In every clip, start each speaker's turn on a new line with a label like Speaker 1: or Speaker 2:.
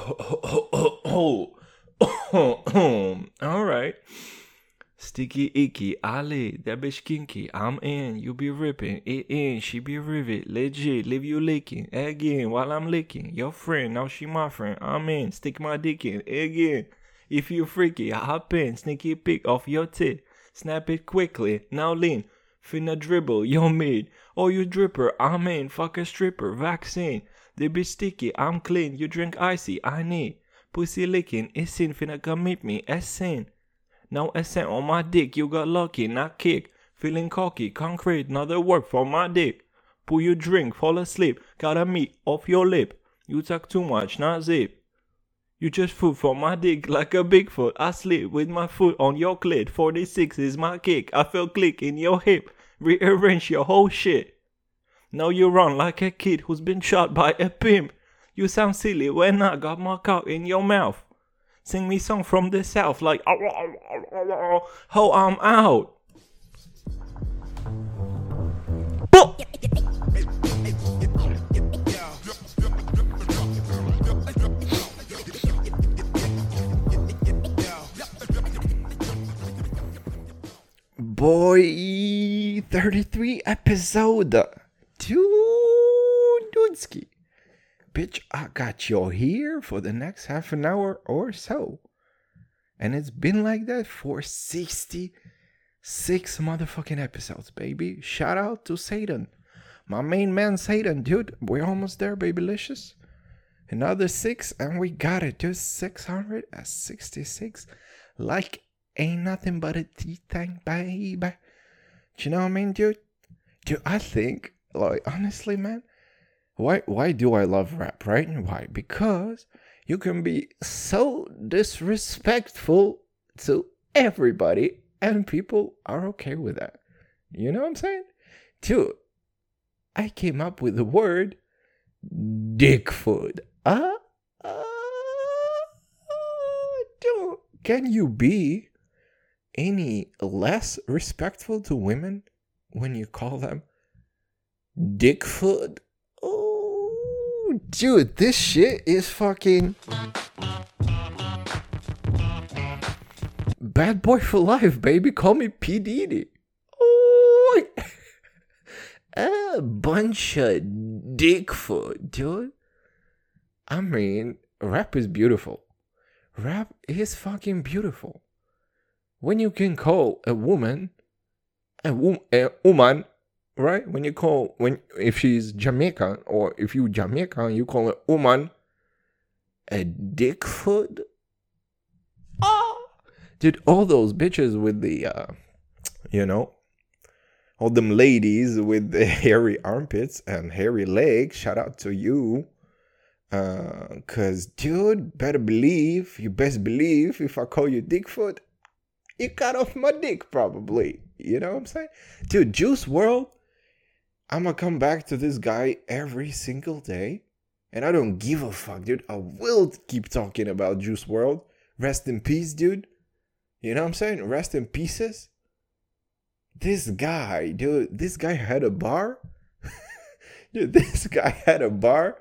Speaker 1: Oh, oh, oh, oh, all right. Sticky icky, Ali, that bitch kinky. I'm in, you be ripping. It in, she be rivet. Legit, leave you licking. Again, while I'm licking. Your friend, now she my friend. I'm in, stick my dick in. Again. If you freaky, I hop in, sneaky pick off your tit. Snap it quickly, now lean. Finna dribble, yo mid. Oh, you dripper, I'm in, fuck a stripper, vaccine. They be sticky, I'm clean. You drink icy, I need. Pussy licking, it's in, finna come meet me, It's sin. Now ascent on my dick, you got lucky, not kick. Feeling cocky, concrete, another work for my dick. Pull your drink, fall asleep, gotta meet off your lip. You talk too much, not zip. You just food for my dick like a Bigfoot. I sleep with my foot on your clit. 46 is my kick. I feel click in your hip. Rearrange your whole shit. Now you run like a kid who's been shot by a pimp. You sound silly when I got my cock in your mouth. Sing me song from the south like how I'm out. Boy, 33 episode. Dudski. Bitch, I got you here for the next half an hour or so. And it's been like that for 66 motherfucking episodes, baby. Shout out to Satan. My main man, Satan, dude. We're almost there, babylicious. Another six, and we got it, dude. 666. Like ain't nothing but a tea tank, baby. Do you know what I mean, dude? Dude, I think, like, honestly, man, why why do I love rap, right? Why? Because you can be so disrespectful to everybody and people are okay with that. You know what I'm saying? Dude, I came up with the word dick food. Uh, uh, dude, can you be any less respectful to women when you call them dickfoot? Oh, dude, this shit is fucking bad boy for life, baby. Call me P Diddy. Oh, a bunch of dickfoot, dude. I mean, rap is beautiful. Rap is fucking beautiful when you can call a woman a, wo- a woman, right? When you call when if she's Jamaican or if you Jamaican, you call a woman a dickfoot. Oh, dude, all those bitches with the, uh, you know, all them ladies with the hairy armpits and hairy legs. Shout out to you. Uh, cause dude, better believe, you best believe if I call you Dickfoot, you cut off my dick, probably. You know what I'm saying? Dude, Juice WRLD, I'm gonna come back to this guy every single day. And I don't give a fuck, dude. I will keep talking about Juice WRLD. Rest in peace, dude. You know what I'm saying? Rest in pieces. This guy, dude, this guy had a bar. dude, this guy had a bar.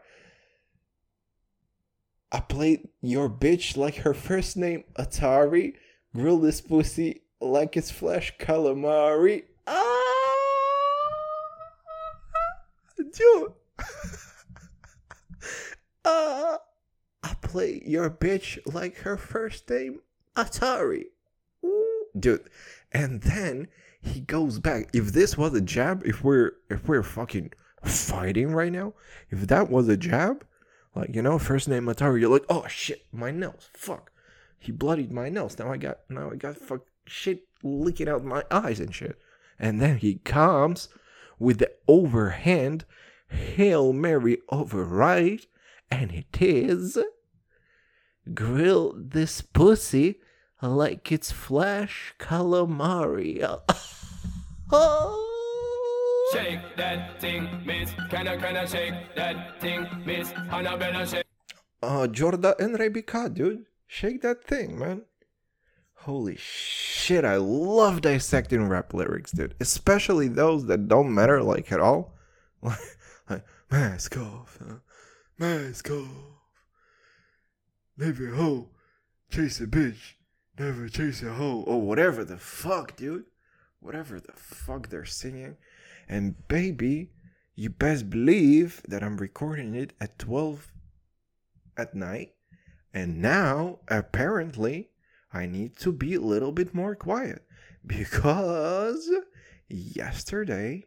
Speaker 1: I played your bitch like her first name Atari Grill this pussy like it's flesh calamari. Ah, dude. uh, I play your bitch like her first name Atari. Dude, and then he goes back. If this was a jab, if we're if we're fucking fighting right now, if that was a jab, like you know, first name Atari, you're like, oh shit, my nose, fuck he bloodied my nose. Now I got now I got fuck shit leaking out my eyes and shit. And then he comes with the overhand Hail Mary override, and it is grill this pussy like it's flash calamari. oh. Shake that thing, miss. Can I, can I shake that thing, miss? Annabella shake. Uh, Jorda and Rebecca, dude. Shake that thing, man. Holy shit, I love dissecting rap lyrics, dude. Especially those that don't matter, like, at all. mask off, huh? mask off. Leave a hoe, chase a bitch, never chase a hoe, or whatever the fuck, dude. Whatever the fuck they're singing. And baby, you best believe that I'm recording it at 12 at night. And now, apparently, I need to be a little bit more quiet because yesterday,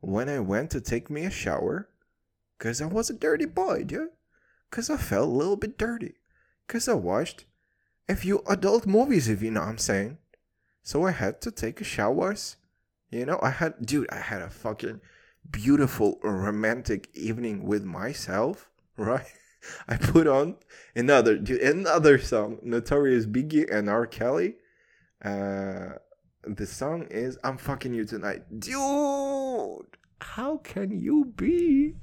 Speaker 1: when I went to take me a shower, because I was a dirty boy, dude, because I felt a little bit dirty, because I watched a few adult movies, if you know what I'm saying. So I had to take a showers. You know, I had, dude, I had a fucking beautiful romantic evening with myself, right? I put on another dude, another song, Notorious Biggie and R. Kelly. Uh, the song is "I'm fucking you tonight," dude. How can you be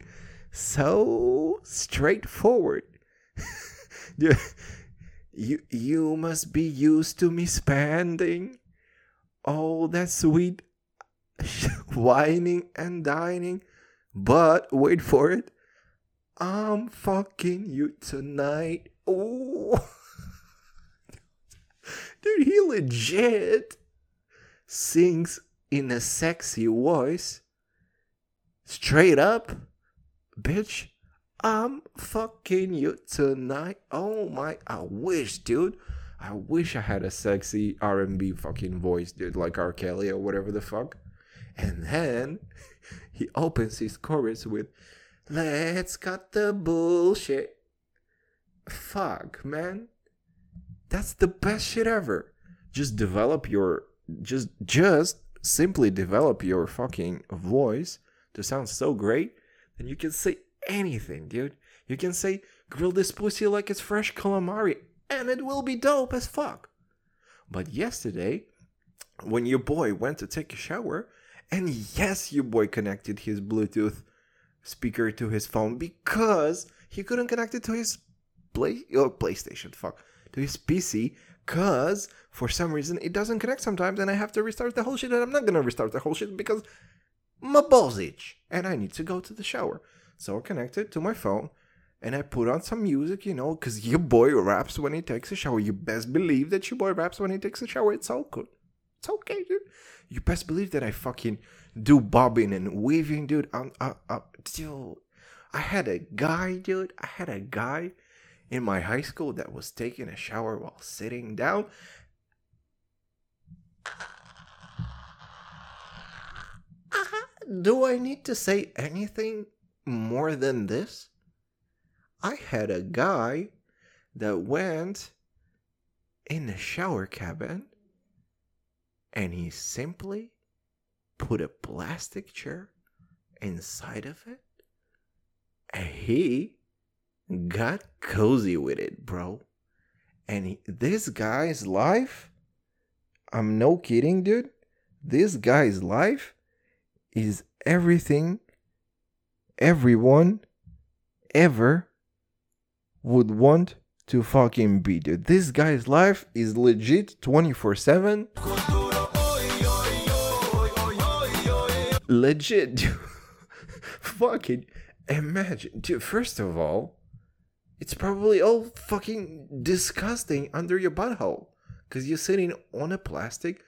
Speaker 1: so straightforward? you you must be used to me spending all that sweet whining and dining. But wait for it. I'm fucking you tonight. Oh. Dude, he legit sings in a sexy voice. Straight up. Bitch, I'm fucking you tonight. Oh my, I wish, dude. I wish I had a sexy R&B fucking voice, dude, like R. Kelly or whatever the fuck. And then he opens his chorus with, Let's cut the bullshit. Fuck, man. That's the best shit ever. Just develop your, just, just simply develop your fucking voice to sound so great, then you can say anything, dude. You can say, grill this pussy like it's fresh calamari, and it will be dope as fuck. But yesterday, when your boy went to take a shower, and yes, your boy connected his Bluetooth speaker to his phone because he couldn't connect it to his play or PlayStation, fuck, to his PC because for some reason it doesn't connect sometimes and I have to restart the whole shit and I'm not gonna restart the whole shit because my balls itch and I need to go to the shower. So I connected to my phone and I put on some music, you know, because your boy raps when he takes a shower. You best believe that your boy raps when he takes a shower. It's all good. It's okay, dude. You best believe that I fucking do bobbing and weaving, dude. I'm, uh, uh, dude. I had a guy, dude. I had a guy in my high school that was taking a shower while sitting down. Do I need to say anything more than this? I had a guy that went in the shower cabin and he simply put a plastic chair inside of it and he got cozy with it, bro. And he, this guy's life, I'm no kidding, dude. This guy's life is everything everyone ever would want to fucking be, dude. This guy's life is legit 24 7 legit, dude. fucking imagine, dude. First of all, it's probably all fucking disgusting under your butthole because you're sitting on a plastic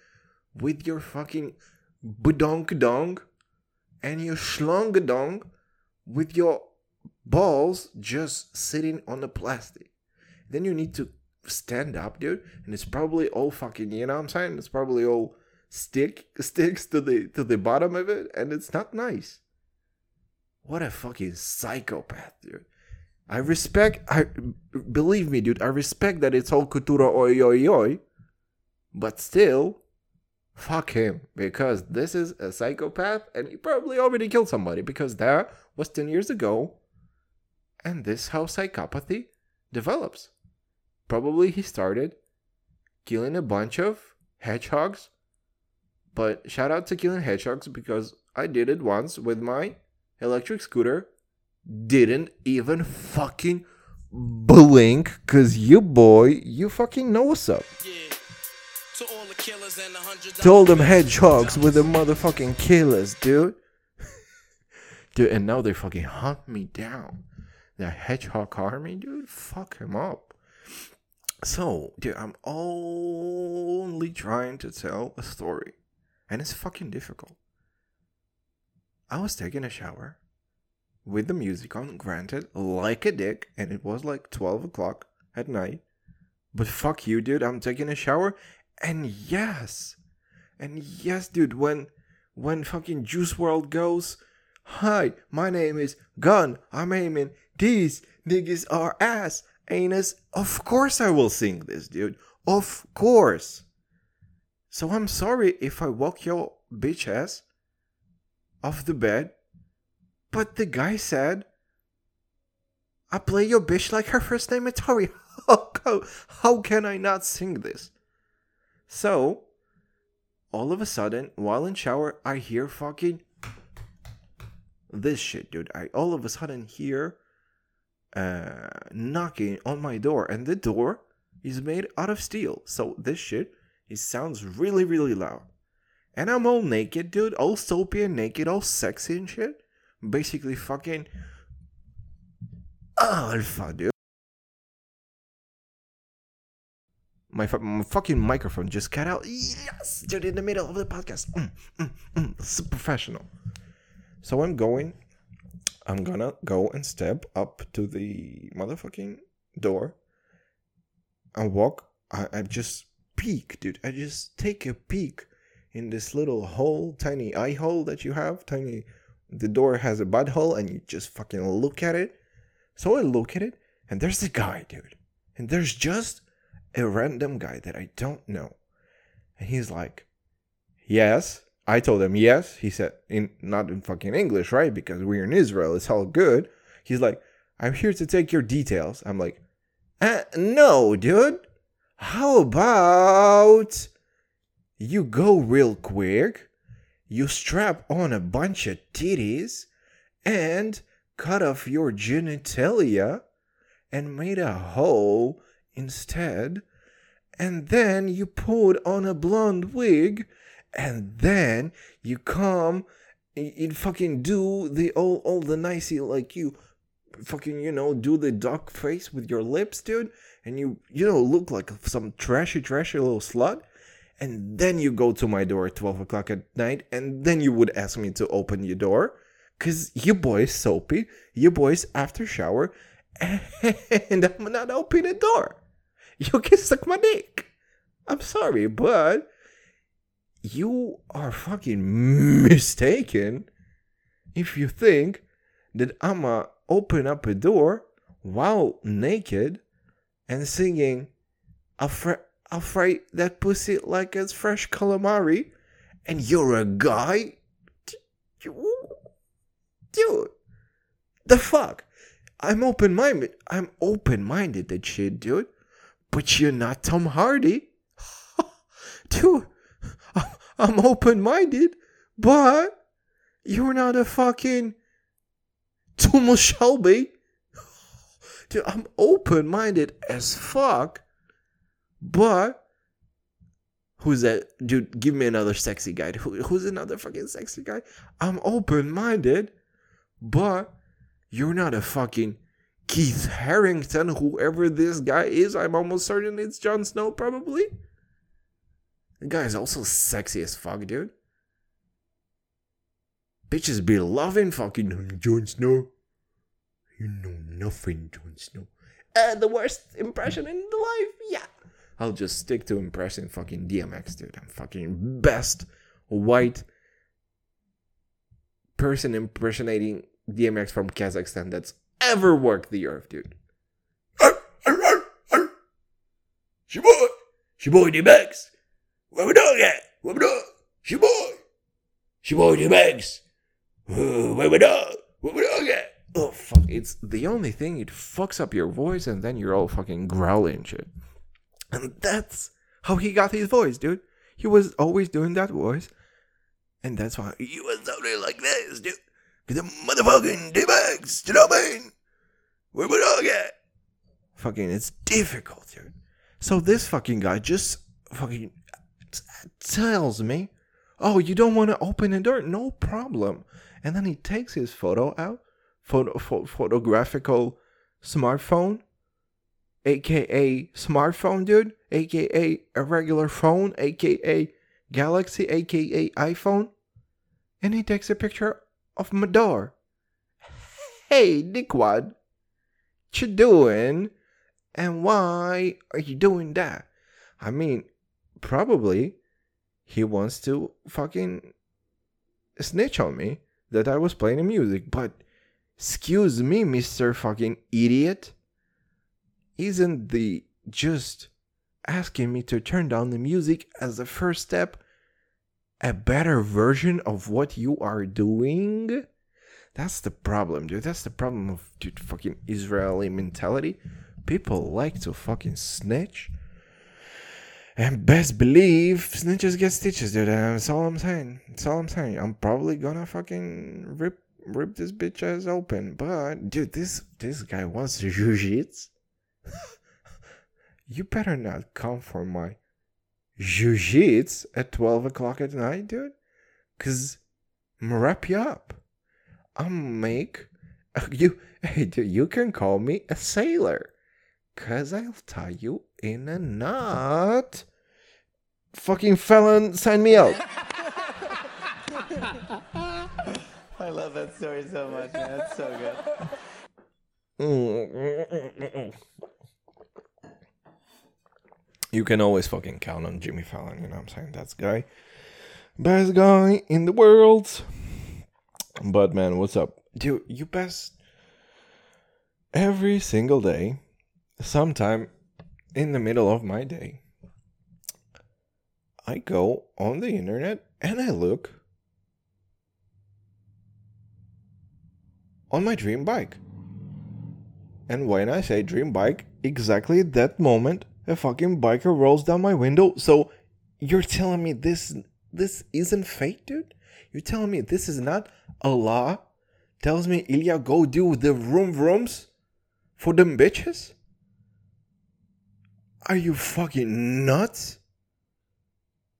Speaker 1: with your fucking budonk dong and your schlong dong with your balls just sitting on the plastic. Then you need to stand up, dude, and it's probably all fucking, you know what I'm saying? It's probably all stick sticks to the to the bottom of it and it's not nice. What a fucking psychopath, dude. I respect I believe me, dude, I respect that it's all cultura oi oi oi, but still fuck him because this is a psychopath and he probably already killed somebody because that was 10 years ago and this how psychopathy develops. Probably he started killing a bunch of hedgehogs but shout out to killing hedgehogs because I did it once with my electric scooter. Didn't even fucking blink because you boy, you fucking know what's up. Yeah. To all the killers and the To all them hedgehogs with the motherfucking killers, dude. dude, and now they fucking hunt me down. the Hedgehog Army, dude, fuck him up. So, dude, I'm only trying to tell a story, and it's fucking difficult. I was taking a shower with the music on, granted, like a dick, and it was like 12 o'clock at night. But fuck you, dude, I'm taking a shower, and yes, and yes, dude, when when fucking Juice WRLD goes, Hi, my name is Gun. I'm aiming. These niggas are ass, anus. Of course I will sing this, dude. Of course. So I'm sorry if I walk your bitch ass off the bed, but the guy said, I play your bitch like her first name is Tori. How, how can I not sing this? So, all of a sudden, while in shower, I hear fucking this shit, dude. I all of a sudden hear uh, knocking on my door, and the door is made out of steel. So this shit, it sounds really, really loud. And I'm all naked, dude, all soapy and naked, all sexy and shit. Basically, fucking alpha, dude. My, my fucking microphone just cut out. Yes, dude, in the middle of the podcast. Mm, mm, mm. So professional. So I'm going. I'm gonna go and step up to the motherfucking door and walk. I, I just peek, dude. I just take a peek in this little hole, tiny eye hole that you have. Tiny. The door has a butthole, and you just fucking look at it. So I look at it, and there's the guy, dude. And there's just a random guy that I don't know. And he's like, Yes. I told him yes. He said in not in fucking English, right? Because we're in Israel. It's all good. He's like, I'm here to take your details. I'm like, uh, no, dude. How about you go real quick, you strap on a bunch of titties, and cut off your genitalia, and made a hole instead, and then you put on a blonde wig and then you come you fucking do the all all the nicey like you fucking you know do the duck face with your lips dude and you you know look like some trashy trashy little slut and then you go to my door at 12 o'clock at night and then you would ask me to open your door. Because your boy's soapy your boy's after shower and i'm not opening the door. You can suck my dick. I'm sorry but you are fucking mistaken if you think that I'ma open up a door while naked and singing I'll, fr- I'll fry that pussy like it's fresh calamari and you're a guy? Dude, the fuck? I'm open minded. I'm open minded that shit, dude. But you're not Tom Hardy. dude, I'm open minded, but you're not a fucking Thomas Shelby. Dude, I'm open minded as fuck, but who's that? Dude, give me another sexy guy. Who, who's another fucking sexy guy? I'm open minded, but you're not a fucking Keith Harrington, whoever this guy is. I'm almost certain it's Jon Snow, probably. The guy is also sexy as fuck, dude. Bitches be loving fucking Jon Snow. You know nothing, Jon Snow. Uh, the worst impression in life, yeah. I'll just stick to impressing fucking DMX, dude. I'm fucking best white person impersonating DMX from Kazakhstan that's ever worked the earth, dude. Shaboy! Shaboy DMX! Where we dog at? Where we dog? Shaboy! Shaboy DMX! Uh, Where we dog? Where we dog at? Oh, fuck. It's the only thing, it fucks up your voice and then you're all fucking growling shit. And that's how he got his voice, dude. He was always doing that voice. And that's why he was sounding like this, dude. Cause the motherfucking D-Bags, you know what I mean? We dog at? Fucking, it's difficult, dude. So this fucking guy just fucking tells me, oh, you don't want to open the door? No problem. And then he takes his photo out, photo, pho- photographical smartphone, aka smartphone, dude, aka a regular phone, aka Galaxy, aka iPhone, and he takes a picture of my door. Hey, dickwad, you doing? And why are you doing that? I mean, probably he wants to fucking snitch on me that I was playing music, but excuse me, Mr. fucking idiot. Isn't the just asking me to turn down the music as the first step a better version of what you are doing? That's the problem, dude. That's the problem of dude fucking Israeli mentality. People like to fucking snitch. And best believe snitches get stitches, dude. Uh, that's all I'm saying. That's all I'm saying. I'm probably gonna fucking rip rip this bitch ass open. But dude, this this guy wants jiu-jitsu. you better not come for my jiu-jitsu at 12 o'clock at night, dude. Cause I'm wrap you up. I'll make you hey dude, you can call me a sailor. Cause I'll tie you in a knot. Fucking felon, sign me out.
Speaker 2: I love that story so much, man. It's so good.
Speaker 1: You can always fucking count on Jimmy Fallon, you know what I'm saying? That's guy. Best guy in the world. But man, what's up? Dude, you best every single day, sometime in the middle of my day, I go on the internet and I look on my dream bike. And when I say dream bike, exactly at that moment, a fucking biker rolls down my window. So you're telling me this this isn't fake, dude? You're telling me this is not Allah tells me Ilya go do the room rooms for them bitches? Are you fucking nuts?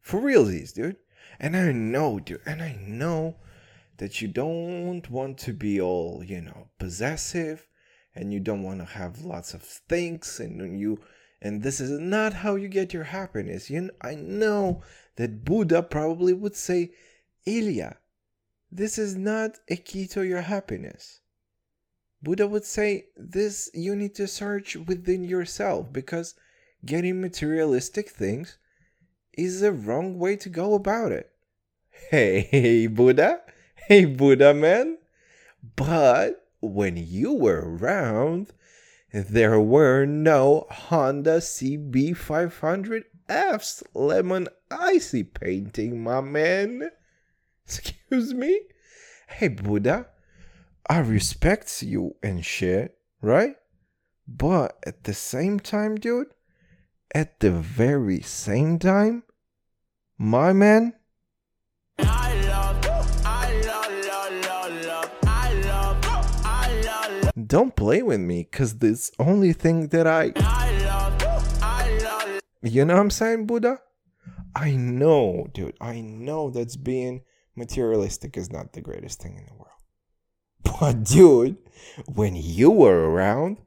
Speaker 1: For realsies, dude. And I know, dude, and I know that you don't want to be all, you know, possessive and you don't want to have lots of things and you and this is not how you get your happiness. You I know that Buddha probably would say, Ilya, this is not a key to your happiness. Buddha would say this you need to search within yourself because getting materialistic things is the wrong way to go about it. Hey, Buddha. Hey, Buddha man. But when you were around, there were no Honda CB500Fs lemon icy painting, my man. Excuse me? Hey, Buddha, I respect you and shit, right? But at the same time, dude, at the very same time, my man, don't play with me because this only thing that I. You know what I'm saying, Buddha? I know, dude. I know that's being materialistic is not the greatest thing in the world. But, dude, when you were around,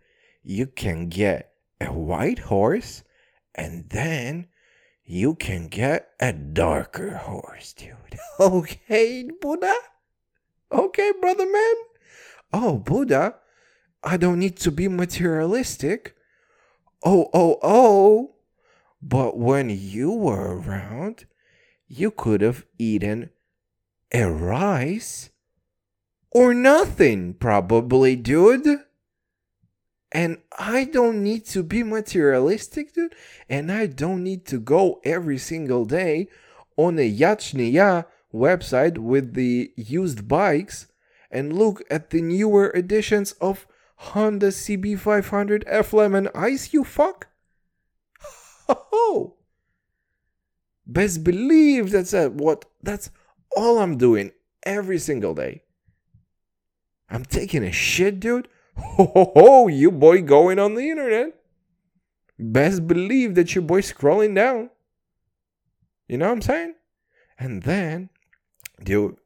Speaker 1: you can get a white horse and then you can get a darker horse, dude. Okay, Buddha? Okay, brother man? Oh, Buddha, I don't need to be materialistic. Oh, oh, oh. But when you were around, you could have eaten a rice or nothing, probably, dude. And I don't need to be materialistic, dude. And I don't need to go every single day on a Yachniya website with the used bikes and look at the newer editions of Honda CB500 F Lemon Ice, you fuck? Ho Best believe that's a, what that's all I'm doing every single day. I'm taking a shit, dude. Ho ho ho, you boy going on the internet. Best believe that your boy scrolling down. You know what I'm saying? And then, dude,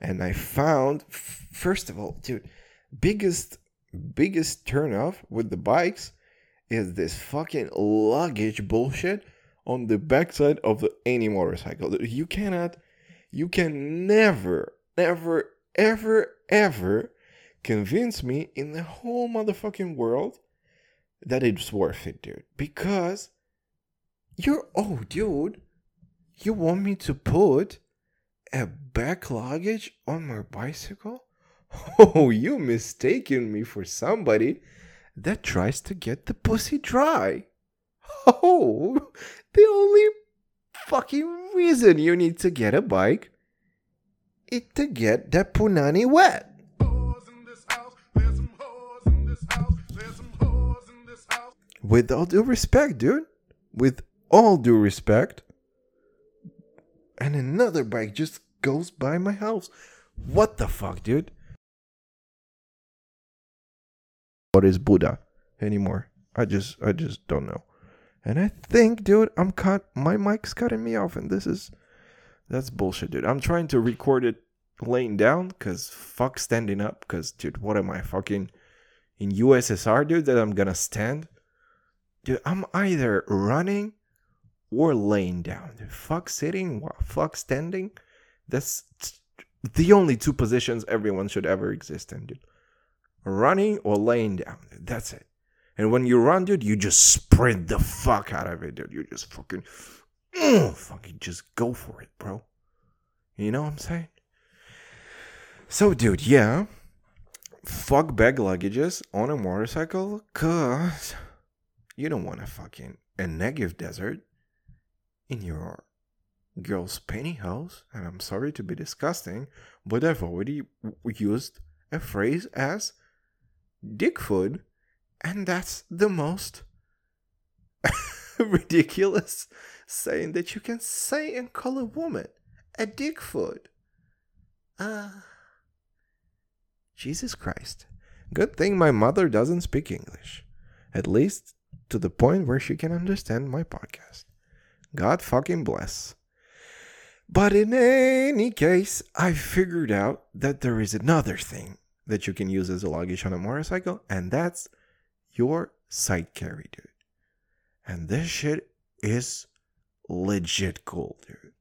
Speaker 1: and I found, first of all, dude, biggest biggest turnoff with the bikes is this fucking luggage bullshit on the backside of the, any motorcycle. You cannot, you can never, never, ever, ever convince me in the whole motherfucking world that it's worth it, dude. Because you're, oh, dude, you want me to put a back luggage on my bicycle? Oh, you mistaken me for somebody that tries to get the pussy dry. Oh, the only fucking reason you need to get a bike is to get that punani wet. With all due respect, dude. With all due respect. And another bike just goes by my house. What the fuck, dude? What is Buddha anymore? I just I just don't know. And I think, dude, I'm cut my mic's cutting me off and this is that's bullshit, dude. I'm trying to record it laying down cuz fuck standing up cuz dude, what am I fucking in USSR, dude, that I'm to stand? Dude, I'm either running or laying down. Dude, fuck sitting, fuck standing. That's the only two positions everyone should ever exist in, dude. Running or laying down. That's it. And when you run, dude, you just sprint the fuck out of it, dude. You just fucking, mm, fucking just go for it, bro. You know what I'm saying? So, dude, yeah. Fuck bag luggages on a motorcycle, cause you don't want to fucking a Negev desert in your girl's pantyhose. And I'm sorry to be disgusting, but I've already used a phrase as dick food, and that's the most ridiculous saying that you can say and call a woman a dick food. Uh, Jesus Christ. Good thing my mother doesn't speak English. At least to the point where she can understand my podcast. God fucking bless. But in any case, I figured out that there is another thing that you can use as a luggage on a motorcycle, and that's your side carry, dude. And this shit is legit cool, dude.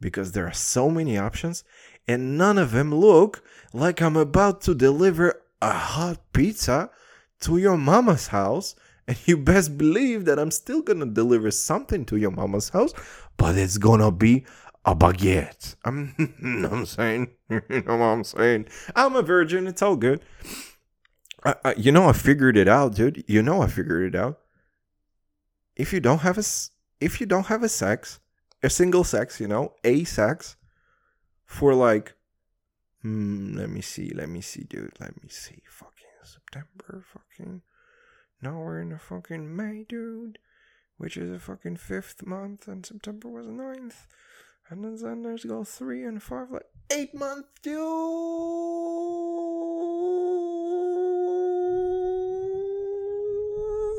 Speaker 1: Because there are so many options, and none of them look like I'm about to deliver a hot pizza to your mama's house and you best believe that I'm still gonna deliver something to your mama's house, but it's gonna be a baguette. I'm, I'm saying, you know what I'm saying? I'm a virgin. It's all good. I, I, you know, I figured it out, dude. You know, I figured it out. If you don't have a, if you don't have a sex, a single sex, you know, a sex, for like, hmm, let me see, let me see, dude, let me see, fucking September, fucking now we're in the fucking May, dude, which is a fucking fifth month, and September was the ninth. And then there's go three and five, like eight months, dude.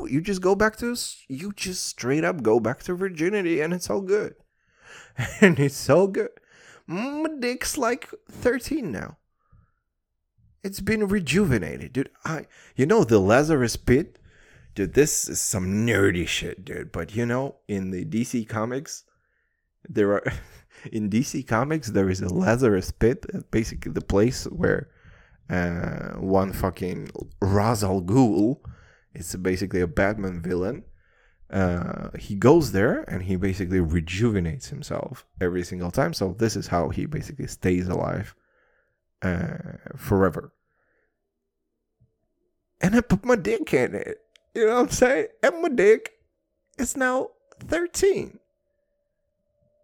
Speaker 1: You just go back to, you just straight up go back to virginity, and it's all good. And it's all good. My dick's like 13 now. It's been rejuvenated, dude. I, you know, the Lazarus pit dude, this is some nerdy shit, dude. But you know, in the DC comics, there are in DC comics there is a Lazarus pit, basically the place where uh, one fucking Ra's al Ghul, it's basically a Batman villain. Uh, he goes there and he basically rejuvenates himself every single time. So this is how he basically stays alive uh, forever. And I put my dick in it. You know what I'm saying? And my dick is now 13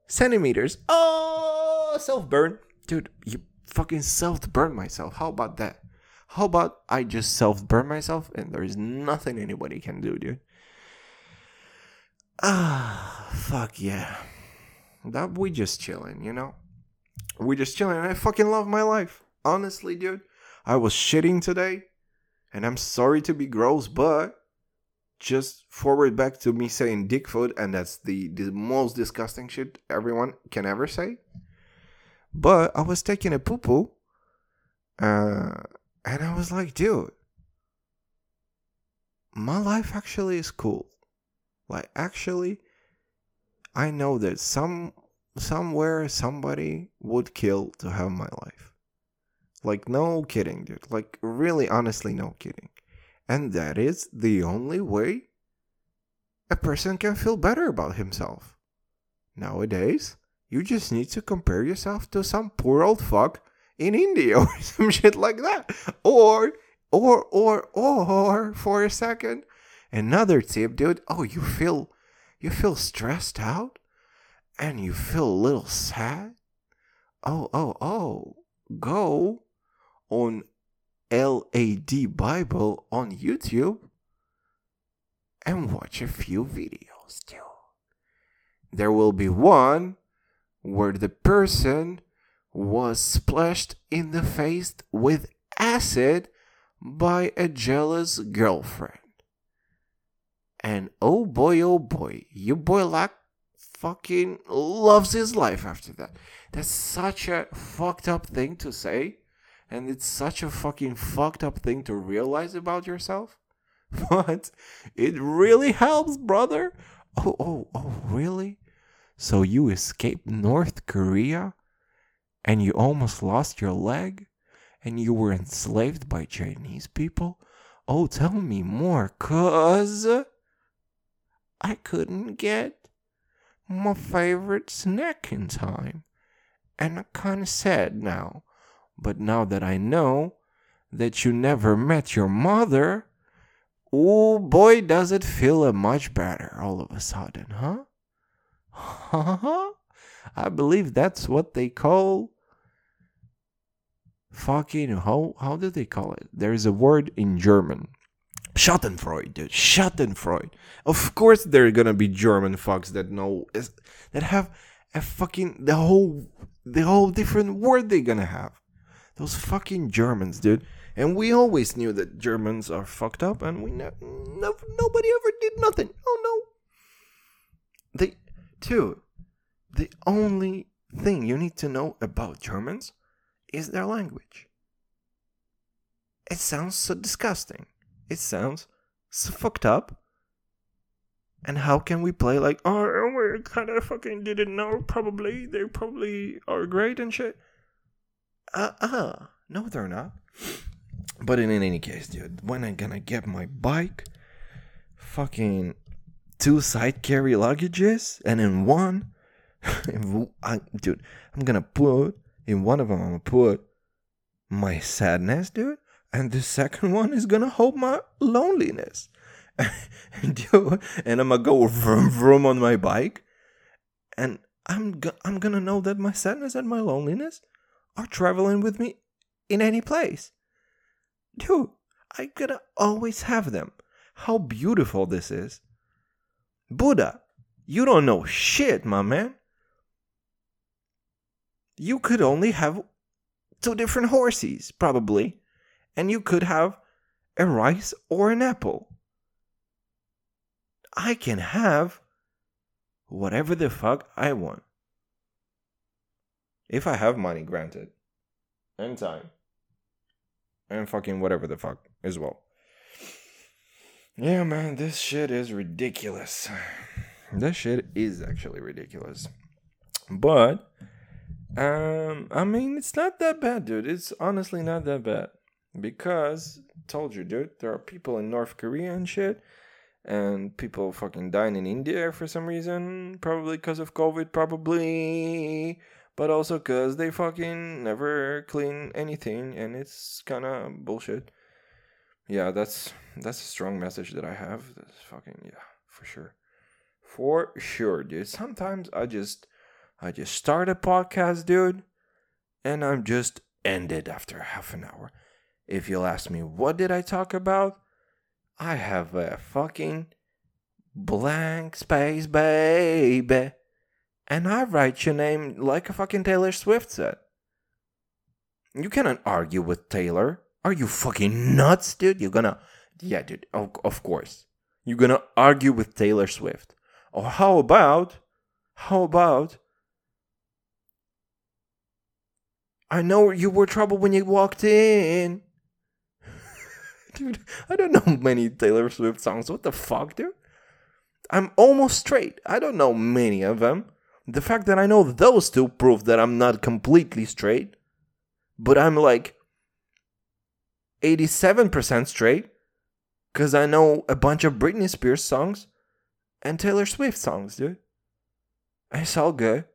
Speaker 1: centimeters. Oh, self burn. Dude, you fucking self burn myself. How about that? How about I just self burn myself and there is nothing anybody can do, dude? Ah, fuck yeah. That we just chilling, you know? We just chilling. I fucking love my life. Honestly, dude. I was shitting today. And I'm sorry to be gross, but just forward back to me saying dick food, and that's the, the most disgusting shit everyone can ever say. But I was taking a poo poo, uh, and I was like, dude, my life actually is cool. Like actually I know that some somewhere somebody would kill to have my life. Like no kidding, dude. Like really honestly no kidding. And that is the only way a person can feel better about himself. Nowadays, you just need to compare yourself to some poor old fuck in India or some shit like that. Or, or, or, or, for a second, another tip, dude. Oh, you feel, you feel stressed out, and you feel a little sad. Oh, oh, oh, go on LAD Bible on YouTube and watch a few videos too. There will be one where the person was splashed in the face with acid by a jealous girlfriend. And oh boy, oh boy, your boy like fucking loves his life after that. That's such a fucked up thing to say. And it's such a fucking fucked up thing to realize about yourself. But it really helps, brother. Oh, oh, oh, really? So you escaped North Korea and you almost lost your leg and you were enslaved by Chinese people? Oh, tell me more, cuz I couldn't get my favorite snack in time. And I'm kind of sad now. But now that I know that you never met your mother, oh boy, does it feel a much better all of a sudden, huh? I believe that's what they call fucking how how do they call it? There's a word in German. Schadenfreude, dude. Of course there are gonna be German fucks that know that have a fucking the whole the whole different word they're gonna have. Those fucking Germans, dude. And we always knew that Germans are fucked up, and we ne- no, nobody ever did nothing. Oh no. They, dude, the only thing you need to know about Germans is their language. It sounds so disgusting. It sounds so fucked up. And how can we play like, oh, we kind of fucking didn't know? Probably they probably are great and shit. Uh uh, no, they're not. But in, in any case, dude, when I'm gonna get my bike, fucking two side carry luggages, and in one, I, dude, I'm gonna put in one of them. I'm gonna put my sadness, dude, and the second one is gonna hold my loneliness. dude, and I'm gonna go vroom vroom on my bike, and I'm go- I'm gonna know that my sadness and my loneliness are traveling with me in any place. Dude, I'm gonna always have them. How beautiful this is. Buddha, you don't know shit, my man. You could only have two different horses, probably, and you could have a rice or an apple. I can have whatever the fuck I want. If I have money, granted. And time. And fucking whatever the fuck as well. Yeah, man, this shit is ridiculous. This shit is actually ridiculous. But, um, I mean, it's not that bad, dude. It's honestly not that bad. Because, told you, dude, there are people in North Korea and shit and people fucking dying in India for some reason, probably because of COVID, probably, but also because they fucking never clean anything, and it's kind of bullshit. Yeah, that's that's a strong message that I have. That's fucking yeah, for sure, for sure, dude. Sometimes I just I just start a podcast, dude, and I'm just ended after half an hour. If you'll ask me, what did I talk about? I have a fucking blank space, baby. And I write your name like a fucking Taylor Swift said. You cannot argue with Taylor. Are you fucking nuts, dude? You're gonna. Yeah, dude, of, of course. You're gonna argue with Taylor Swift. Or how about. How about. I know you were trouble when you walked in. dude, I don't know many Taylor Swift songs. What the fuck, dude? I'm almost straight. I don't know many of them. The fact that I know those two prove that I'm not completely straight, but I'm like 87% straight because I know a bunch of Britney Spears songs and Taylor Swift songs, dude. It's all good,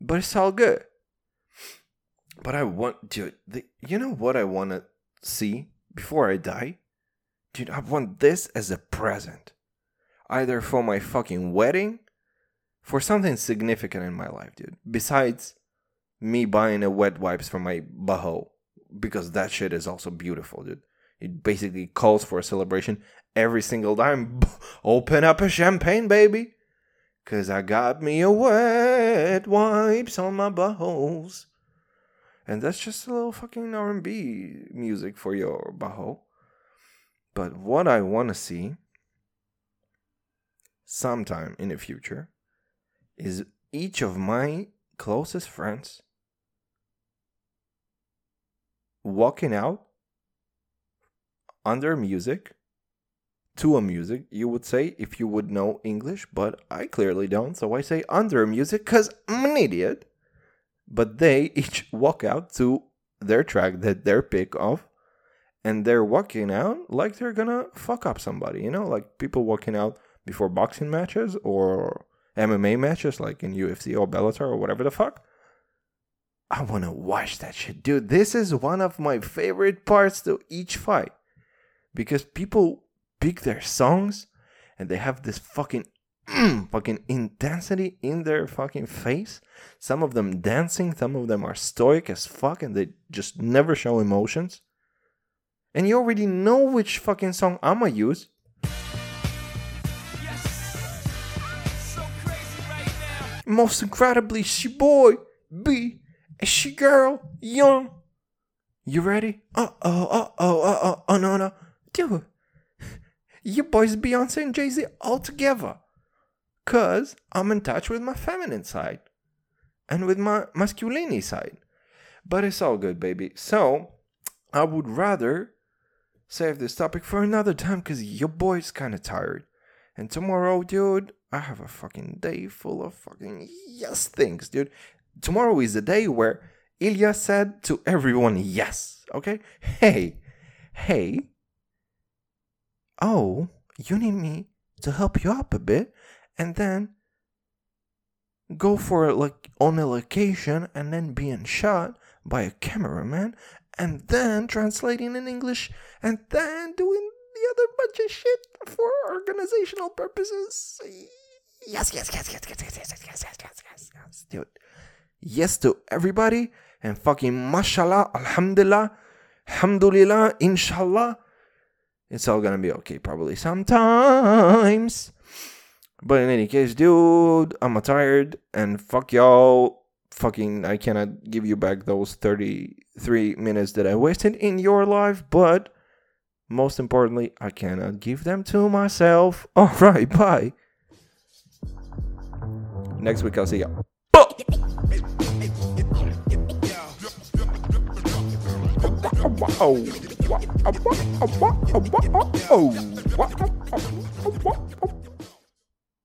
Speaker 1: but it's all good. But I want, dude, the, you know what I want to see before I die? Dude, I want this as a present. Either for my fucking wedding, for something significant in my life, dude. Besides me buying a wet wipes for my baho, because that shit is also beautiful, dude. It basically calls for a celebration every single time. Open up a champagne, baby. Cause I got me a wet wipes on my buttholes. And that's just a little fucking R&B music for your baho. But what I want to see sometime in the future is each of my closest friends walking out under music to a music you would say if you would know english but i clearly don't so i say under music because i'm an idiot. But they each walk out to their track that they're pick of and they're walking out like they're gonna fuck up somebody you know like people walking out before boxing matches or mma matches like in ufc or bellator or whatever the fuck i want to watch that shit dude this is one of my favorite parts to each fight because people pick their songs and they have this fucking mm, fucking intensity in their fucking face. Some of them dancing, some of them are stoic as fuck and they just never show emotions. And you already know which fucking song I'ma use. Most incredibly, she boy, B, and she girl, young. You ready? Uh oh, uh oh, uh oh, oh no, no. Dude, you boys Beyonce and Jay Z all together. Cause I'm in touch with my feminine side and with my masculinity side. But it's all good, baby. So I would rather save this topic for another time because your boy's kind of tired. And tomorrow, dude, I have a fucking day full of fucking yes things, dude. Tomorrow is the day where Ilya said to everyone yes, okay? Hey, hey, oh, you need me to help you up a bit and then go for like on a location and then being shot by a cameraman and then translating in English and then doing the other bunch of shit for organizational purposes. Yes, yes, yes, yes, yes, yes, yes, yes, yes, yes, yes, yes, dude. Yes to everybody and fucking mashallah, alhamdulillah, alhamdulillah, inshallah. It's all gonna be okay, probably sometimes. But in any case, dude, I'm tired and fuck y'all. Fucking, I cannot give you back those 33 minutes that I wasted in your life, but most importantly, I cannot uh, give them to myself. Alright, bye. Next week, I'll see ya. Wow.